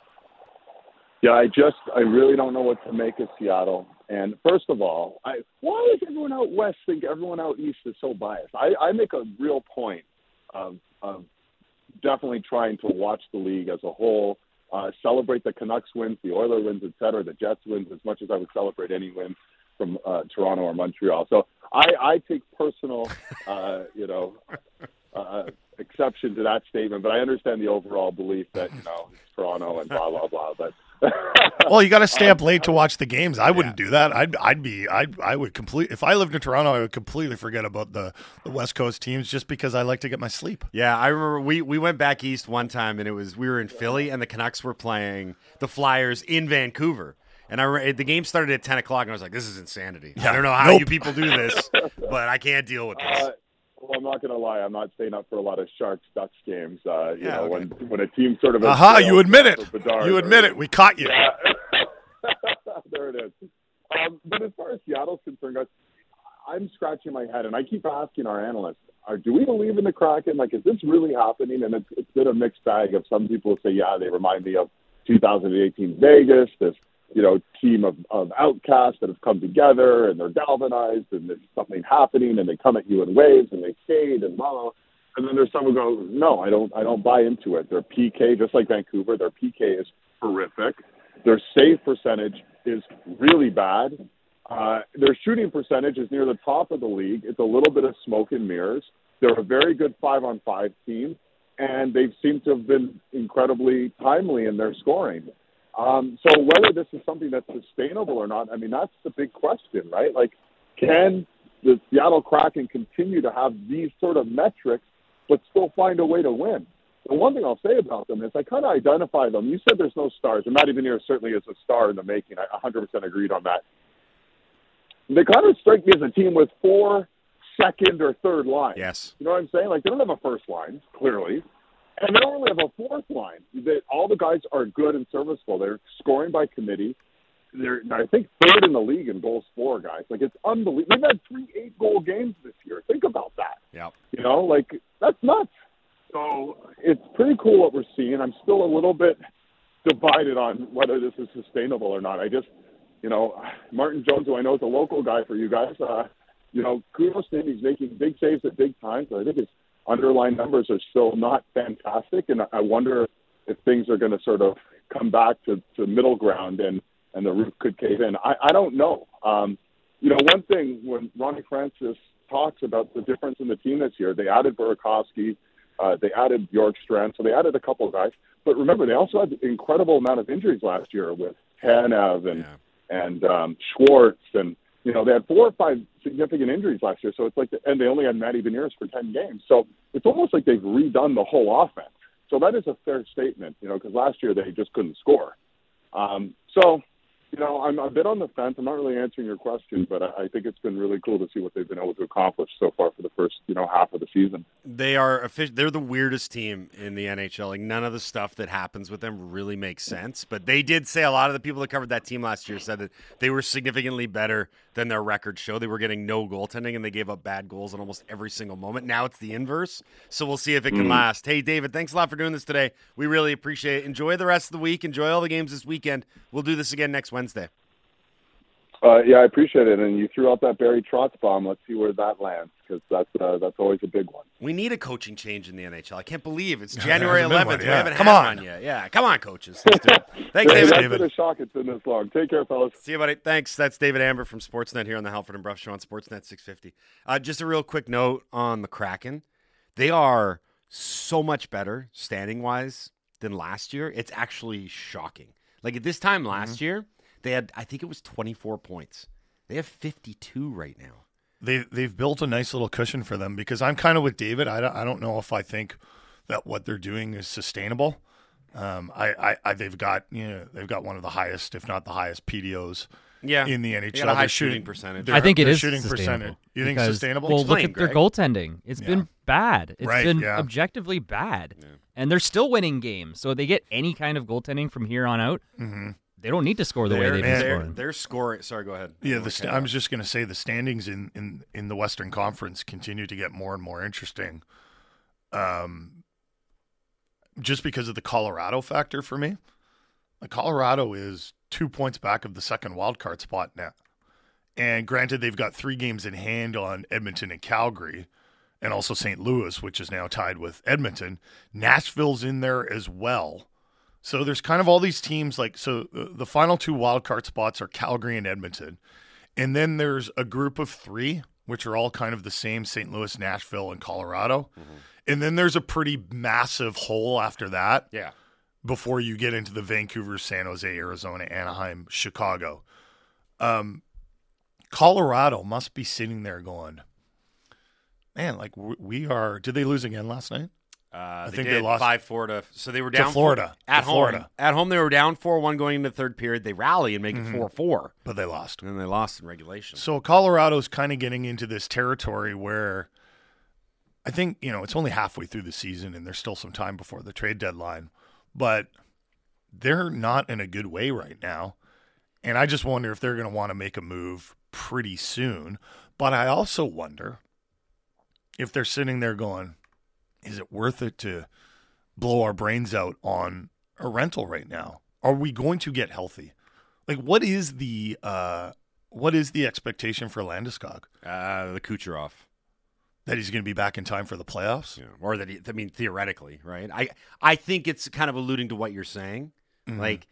Yeah, I just, I really don't know what to make of Seattle. And first of all, I, why does everyone out west think everyone out east is so biased? I, I make a real point of, of definitely trying to watch the league as a whole, uh, celebrate the Canucks wins, the Oilers wins, et cetera, the Jets wins as much as I would celebrate any win from uh, Toronto or Montreal. So I, I take personal, uh, you know, uh, exception to that statement, but I understand the overall belief that you know it's Toronto and blah blah blah. But well, you got to stay up late to watch the games. I wouldn't do that. I'd I'd be I I would complete if I lived in Toronto, I would completely forget about the the West Coast teams just because I like to get my sleep. Yeah, I remember we we went back east one time and it was we were in Philly and the Canucks were playing the Flyers in Vancouver. And I the game started at ten o'clock, and I was like, "This is insanity. I don't know how Nope. you people do this, but I can't deal with this." Uh, well, I'm not going to lie. I'm not staying up for a lot of Sharks Ducks games. Uh, you Yeah, know, okay. when when a team sort of Aha, fails you admit it. for Bedard You or- admit it. We caught you. there it is. Um, but as far as Seattle's concerned, guys, I'm scratching my head, and I keep asking our analysts, are, do we believe in the Kraken? Like, is this really happening? And it's, it's been a mixed bag of some people say, yeah, they remind me of 2018 Vegas, this, you know, team of, of outcasts that have come together and they're galvanized and there's something happening and they come at you in waves and they fade and blah, blah. And then there's some who go, no, I don't, I don't buy into it. Their PK, just like Vancouver, their PK is horrific. Their save percentage is really bad. Uh, their shooting percentage is near the top of the league. It's a little bit of smoke and mirrors. They're a very good five on five team, and they seem to have been incredibly timely in their scoring. Um, so whether this is something that's sustainable or not, I mean, that's the big question, right? Like, can the Seattle Kraken continue to have these sort of metrics, but still find a way to win? The one thing I'll say about them is I kind of identify them. You said there's no stars, and Matty Benier certainly is a star in the making. I 100% agreed on that. They kind of strike me as a team with four second or third lines. Yes. You know what I'm saying? Like they don't have a first line, clearly. And they don't have a fourth line. They, all the guys are good and serviceable. They're scoring by committee. They're, I think, third in the league in goals for, guys. Like, it's unbelievable. They've had three eight goal games this year. Think about that. Yep. You know, like, that's nuts. So it's pretty cool what we're seeing. I'm still a little bit divided on whether this is sustainable or not. I just, you know, Martin Jones, who I know is a local guy for you guys, uh, you know, kudos to him. He's making big saves at big times. I think his underlying numbers are still not fantastic, and I wonder if things are going to sort of come back to, to middle ground and and the roof could cave in. I, I don't know. Um, you know, one thing when Ronnie Francis talks about the difference in the team this year, they added Burakovsky, uh, they added Bjorkstrand, so they added a couple of guys. But remember, they also had an incredible amount of injuries last year with Tanev and and um, Schwartz, and you know they had four or five significant injuries last year. So it's like, the, and they only had Matty Beniers for ten games. So it's almost like they've redone the whole offense. So that is a fair statement, you know, because last year they just couldn't score. Um, so you know, I'm a bit on the fence. I'm not really answering your question, but I, I think it's been really cool to see what they've been able to accomplish so far for the first, you know, half of the season. They are they're the weirdest team in the NHL. Like none of the stuff that happens with them really makes sense. But they did say a lot of the people that covered that team last year said that they were significantly better than their record show. They were getting no goaltending and they gave up bad goals in almost every single moment. Now it's the inverse. So we'll see if it can Mm. last. Hey David, thanks a lot for doing this today. We really appreciate it. Enjoy the rest of the week. Enjoy all the games this weekend. We'll do this again next Wednesday. Uh, yeah, I appreciate it. And you threw out that Barry Trotz bomb. Let's see where that lands because that's uh, that's always a big one. We need a coaching change in the NHL. I can't believe it's January there hasn't been 11th. one, We haven't Come had on. one yet. Yeah, come on, coaches. Let's do it. Thanks, Hey, David. that's been a shock. It's been this long. Take care, fellas. See you, buddy. Thanks. That's David Amber from Sportsnet here on the Halford and Brough Show on Sportsnet 650. Uh, just a real quick note on the Kraken. They are so much better standing wise than last year. It's actually shocking. Like at this time last Mm-hmm. year, they had I think it was 24 points. They have 52 right now. They they've built a nice little cushion for them because I'm kind of with David. I don't, I don't know if I think that what they're doing is sustainable. Um, I, I, I they've got you know they've got one of the highest, if not the highest, PDOs. Yeah. in the They NHL, got a high They're shooting percentage. I think it is shooting percentage. You think because- sustainable? Well, Explain, look at their goaltending. It's Yeah. been bad. It's Right, been yeah. objectively bad, and they're still winning games. So they get any kind of goaltending from here on out. Mhm. They don't need to score the way They're, they've been they're, scoring. they're scoring. Sorry, go ahead. Yeah, Okay. the I was just going to say the standings in, in, in the Western Conference continue to get more and more interesting. Um, just because of the Colorado factor for me, like Colorado is two points back of the second wild card spot now, and granted they've got three games in hand on Edmonton and Calgary, and also St. Louis, which is now tied with Edmonton. Nashville's in there as well. So there's kind of all these teams like so the, the final two wild card spots are Calgary and Edmonton. And then there's a group of 3 which are all kind of the same St. Louis, Nashville and Colorado. And then there's a pretty massive hole after that Yeah. before you get into the Vancouver, San Jose, Arizona, Anaheim, Chicago. Um, Colorado must be sitting there going, man, like we are. Did they lose again last night? Uh, they think did they lost- five four to. So they were down To Florida. four- at To home. Florida. At home, they were down four one going into the third period. They rally and make Mhm. it four four, But they lost. and they lost in regulation. So Colorado's kind of getting into this territory where I think, you know, it's only halfway through the season and there's still some time before the trade deadline, but they're not in a good way right now. And I just wonder if they're going to want to make a move pretty soon. But I also wonder if they're sitting there going, is it worth it to blow our brains out on a rental right now? Are we going to get healthy? Like what is the uh what is the expectation for Landeskog? Uh, the Kucherov. That he's going to be back in time for the playoffs? Yeah. Or that he, I mean, theoretically, right? I I think it's kind of alluding to what you're saying. Mhm. Like,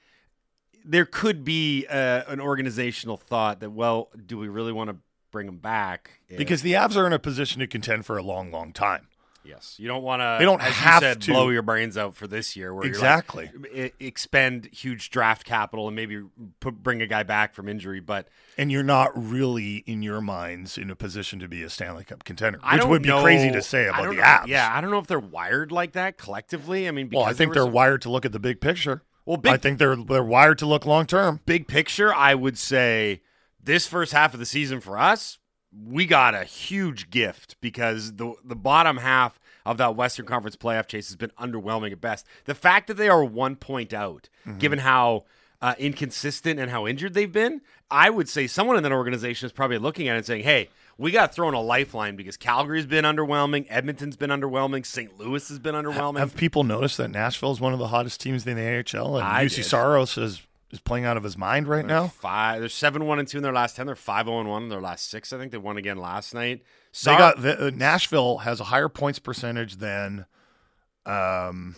there could be uh, an organizational thought that, well, do we really want to bring him back? if- Because the Avs are in a position to contend for a long, long time. Yes, you don't want to. They don't have said, to- blow your brains out for this year. Where Exactly. you're like, expend huge draft capital and maybe put, bring a guy back from injury, but And you're not really in your minds in a position to be a Stanley Cup contender, which would be know- crazy to say about the know- Avs. Yeah, I don't know if they're wired like that collectively. I mean, Well, I think they're some- wired to look at the big picture. Well, big I think they're they're wired to look long term. big picture, I would say this first half of the season for us, we got a huge gift because the the bottom half of that Western Conference playoff chase has been underwhelming at best. The fact that they are one point out, given how uh, inconsistent and how injured they've been, I would say someone in that organization is probably looking at it and saying, "Hey." We got thrown a lifeline because Calgary's been underwhelming, Edmonton's been underwhelming, St. Louis has been underwhelming. Have people noticed that Nashville is one of the hottest teams in the AHL, and I UC did. Saros is is playing out of his mind right now? Five. They're seven one and two in their last ten. They're five zero and one in their last six. I think they won again last night. So they got the, uh, Nashville has a higher points percentage than, um,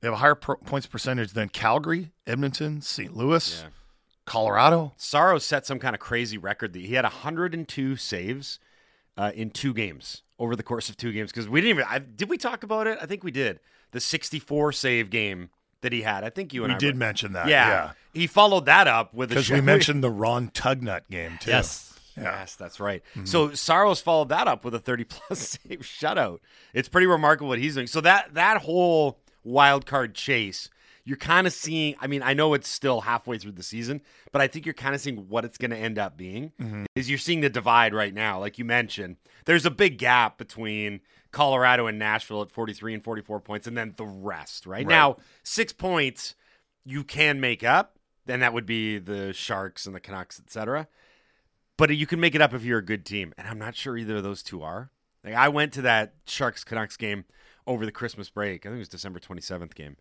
they have a higher pro- points percentage than Calgary, Edmonton, St. Louis, Yeah. Colorado. Saros set some kind of crazy record. That he had 102 saves uh, in two games over the course of two games. Because we didn't even I, did we talk about it? I think we did. The 64 save game that he had. I think you and We I did were- mention that, Yeah. yeah. He followed that up with a Because we mentioned the Ron Tugnutt game too. Yes. Yes, that's right. Mm-hmm. So Saros followed that up with a 30 plus save shutout. It's pretty remarkable what he's doing. So that that whole wild card chase, you're kind of seeing. I mean, I know it's still halfway through the season, but I think you're kind of seeing what it's going to end up being. Mm-hmm. Is you're seeing the divide right now, like you mentioned. There's a big gap between Colorado and Nashville at 43 and 44 points, and then the rest. Right, Right. now, six points you can make up. Then that would be the Sharks and the Canucks, etc but you can make it up if you're a good team. And I'm not sure either of those two are. Like I went to that Sharks Canucks game over the Christmas break. I think it was December 27th game.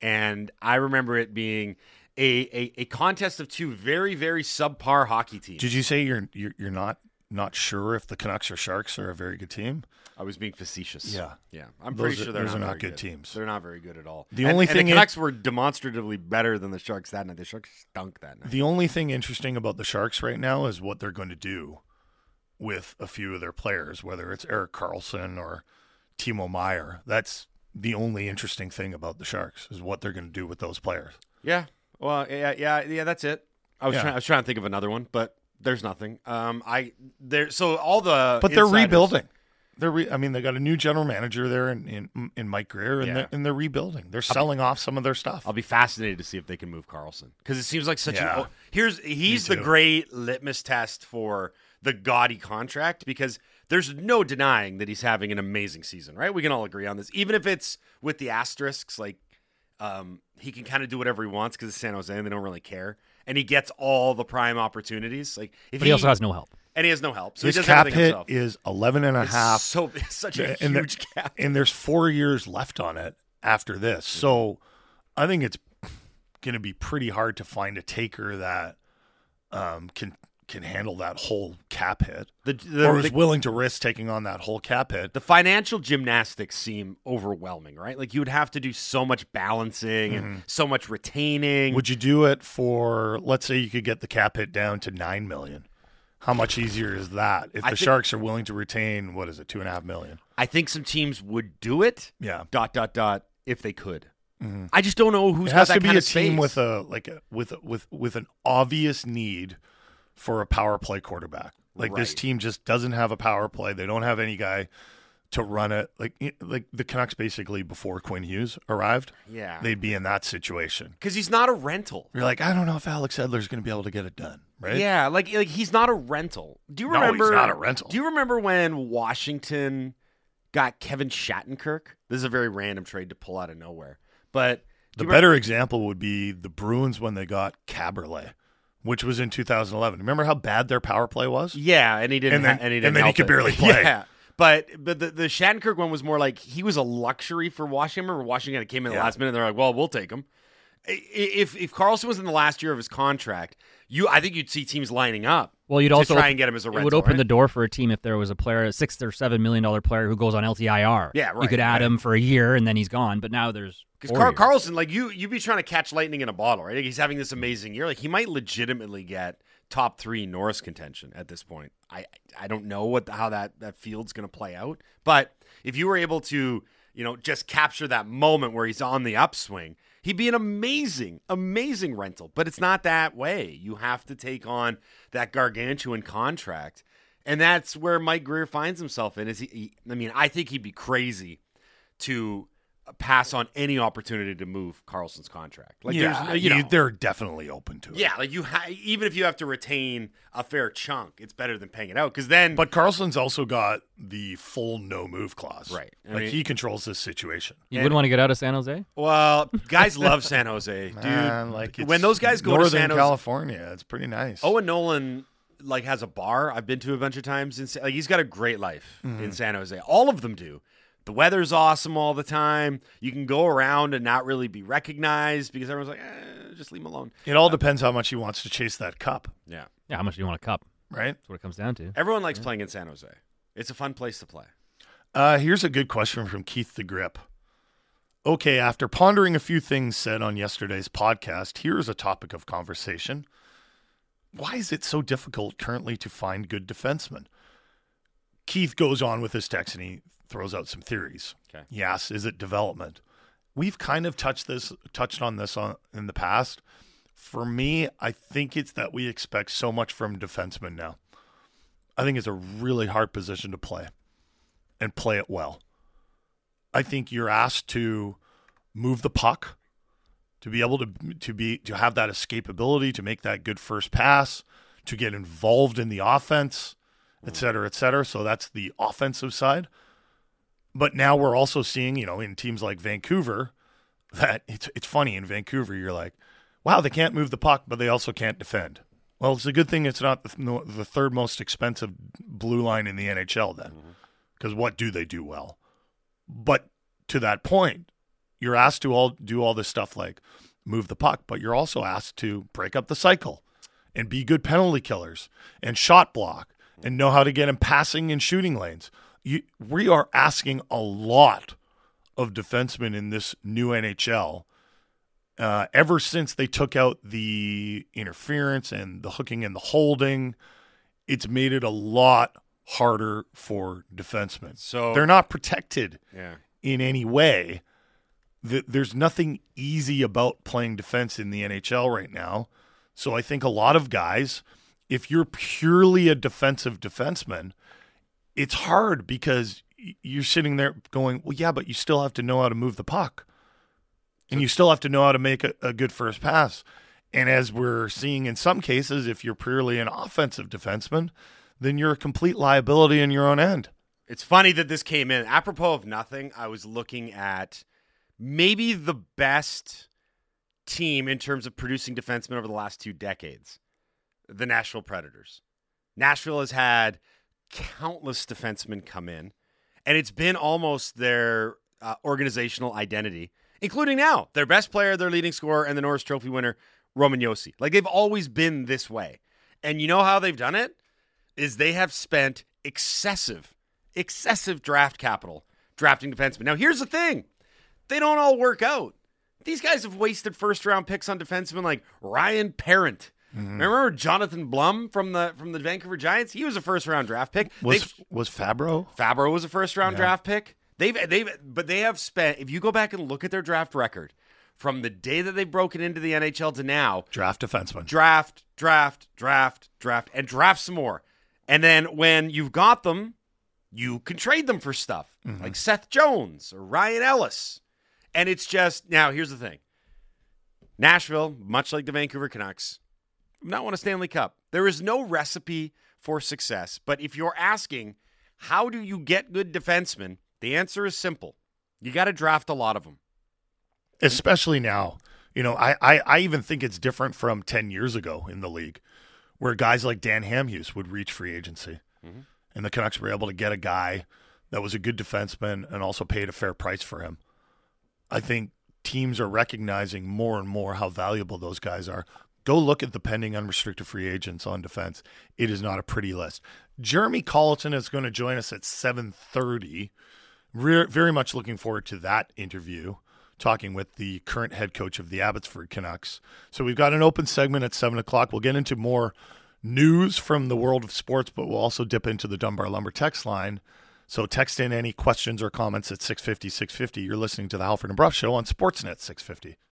And I remember it being a, a, a contest of two very, very subpar hockey teams. Did you say you're you're, you're not not sure if the Canucks or Sharks are a very good team? I was being facetious. Yeah. Yeah. I'm Those pretty are- sure they're those not, are not good teams. They're not very good at all. The And- only and thing the it- Canucks were demonstratively better than the Sharks that night. The Sharks stunk that night. The only thing interesting about the Sharks right now is what they're going to do with a few of their players, whether it's Erik Karlsson or Timo Meier. That's the only interesting thing about the Sharks is what they're going to do with those players. Yeah. Well, yeah, yeah, yeah. That's it. I was Yeah. trying. I was trying to think of another one, but there's nothing. Um, I there. So all the But they're insiders- rebuilding. They're re- I mean, they got a new general manager there in in, in Mike Grier, and, Yeah. they're, and they're rebuilding. They're selling off some of their stuff. I'll be fascinated to see if they can move Karlsson because it seems like such Yeah. an. Here's he's the too. great litmus test for the gaudy contract because there's no denying that he's having an amazing season, right? We can all agree on this, even if it's with the asterisks, like um, he can kind of do whatever he wants because it's San Jose and they don't really care, and he gets all the prime opportunities. Like, if But he also has no help. and he has no help, so His he does cap hit himself. is 11 and a It's half. so it's such a and there- huge cap. and there's four years left on it after this. So I think it's going to be pretty hard to find a taker that um, can can handle that whole cap hit, The- the- or is the- willing to risk taking on that whole cap hit. the financial gymnastics seem overwhelming, right? Like you would have to do so much balancing and so much retaining. Mm-hmm. Would you do it for? Let's say you could get the cap hit down to nine million. How much easier is that if I the think- Sharks are willing to retain what is it, two and a half million? I think some teams would do it. Yeah. Dot dot dot. If they could, I just don't know who's it has to be a team space. with a like a, with a, with with an obvious need for a power play quarterback. Like this team just doesn't have a power play. They don't have any guy to run it. Like like the Canucks basically before Quinn Hughes arrived. Yeah. they'd be in that situation. because he's not a rental. You're like, I don't know if Alex Edler's going to be able to get it done. Right? Yeah, like like he's not a rental. Do you remember? No, he's not a rental. Do you remember when Washington got Kevin Shattenkirk? This is a very random trade to pull out of nowhere, but The better example would be the Bruins when they got Kaberle, which was in 2011. Remember how bad their power play was? Yeah, and he didn't. And then- ha- and he didn't and then he could it. barely play. Yeah, but but the the Shattenkirk one was more like he was a luxury for Washington. Remember Washington came in the Yeah. last minute. And they're like, well, we'll take him. If if Karlsson was in the last year of his contract, you I think you'd see teams lining up. Well, you'd to also try and get him as a It would open right? the door for a team if there was a player, a six or seven million dollar player who goes on LTIR. Yeah, right. You could add right. him for a year and then he's gone. But now there's Because Car- Karlsson, like you, you'd be trying to catch lightning in a bottle, right? Like he's having this amazing year. Like he might legitimately get top three Norris contention at this point. I I don't know what how that that field's going to play out, but if you were able to, you know, just capture that moment where he's on the upswing, he'd be an amazing, amazing rental. But it's not that way. You have to take on that gargantuan contract. And that's where Mike Grier finds himself in. Is he, he I mean, I think he'd be crazy to pass on any opportunity to move Karlsson's contract. Like, yeah, there's, you know, they're definitely open to it. yeah, like you, ha- even if you have to retain a fair chunk, it's better than paying it out because then, But Karlsson's also got the full no move clause. Right. I like mean- he controls this situation. You wouldn't want to get out of San Jose? well, guys love San Jose, dude. Man, like when those guys go Northern to San Jose, California, it's pretty nice. Owen Nolan like has a bar I've been to a bunch of times. In, like he's got a great life Mm-hmm. in San Jose. All of them do. The weather's awesome all the time. You can go around and not really be recognized because everyone's like, eh, just leave him alone. it all depends how much he wants to chase that cup, Yeah. Yeah, how much do you want a cup? right? That's what it comes down to. Everyone likes playing in San Jose. It's a fun place to play. Uh, here's a good question from Keith the Grip. Okay, after pondering a few things said on yesterday's podcast, here is a topic of conversation. Why is it so difficult currently to find good defensemen? Keith goes on with his text and he throws out some theories. Okay. Yes, is it development? We've kind of touched this touched on this on, in the past. For me, I think it's that we expect so much from defensemen now. I think it's a really hard position to play and play it well. I think you're asked to move the puck, to be able to to be to have that escapability, to make that good first pass, to get involved in the offense, et cetera, et cetera. So that's the offensive side. But now we're also seeing, you know, in teams like Vancouver, that it's it's funny in Vancouver. You're like, wow, they can't move the puck, but they also can't defend. Well, it's a good thing it's not the, the third most expensive blue line in the NHL then, mm-hmm. because what do they do well? But to that point, you're asked to all do all this stuff like move the puck, but you're also asked to break up the cycle and be good penalty killers and shot block and know how to get in passing and shooting lanes. You, we are asking a lot of defensemen in this new NHL. Uh, ever since they took out the interference and the hooking and the holding, it's made it a lot harder for defensemen. So they're not protected Yeah. in any way. Th- There's nothing easy about playing defense in the NHL right now. So I think a lot of guys, if you're purely a defensive defenseman, it's hard because you're sitting there going, well, yeah, but you still have to know how to move the puck. And you still have to know how to make a, a good first pass. And as we're seeing in some cases, if you're purely an offensive defenseman, then you're a complete liability in your own end. It's funny that this came in. Apropos of nothing, I was looking at maybe the best team in terms of producing defensemen over the last two decades the Nashville Predators. Nashville has had countless defensemen come in, and it's been almost their uh, organizational identity, including now their best player, their leading scorer, and the Norris Trophy winner, Roman Josi. Like they've always been this way. And you know how they've done it? Is they have spent excessive, excessive draft capital drafting defensemen. Now, here's the thing they don't all work out. These guys have wasted first round picks on defensemen like Ryan Parent. Mm-hmm. Remember Jonathan Blum from the from the Vancouver Giants? He was a first round draft pick. Was They've- was Fabbro? Fabbro was a first round Yeah. draft pick. They've they've but they have spent if you go back and look at their draft record from the day that they've broken into the NHL to now, Draft defenseman. draft, draft, draft, draft, and draft some more. And then when you've got them, you can trade them for stuff mm-hmm. like Seth Jones or Ryan Ellis. And it's just now here's the thing. Nashville, much like the Vancouver Canucks, not won a Stanley Cup. There is no recipe for success. But if you're asking, how do you get good defensemen? The answer is simple. You got to draft a lot of them. especially now. You know, I, I, I even think it's different from 10 years ago in the league, where guys like Dan Hamhuis would reach free agency. Mm-hmm. And the Canucks were able to get a guy that was a good defenseman and also paid a fair price for him. I think teams are recognizing more and more how valuable those guys are. Go look at the pending unrestricted free agents on defense. It is not a pretty list. Jeremy Colliton is going to join us at 7:30. Re- very much looking forward to that interview, talking with the current head coach of the Abbotsford Canucks. So we've got an open segment at seven o'clock. We'll get into more news from the world of sports, but we'll also dip into the Dunbar Lumber text line. So text in any questions or comments at 650 650. You're listening to the Halford and Brough Show on Sportsnet 650.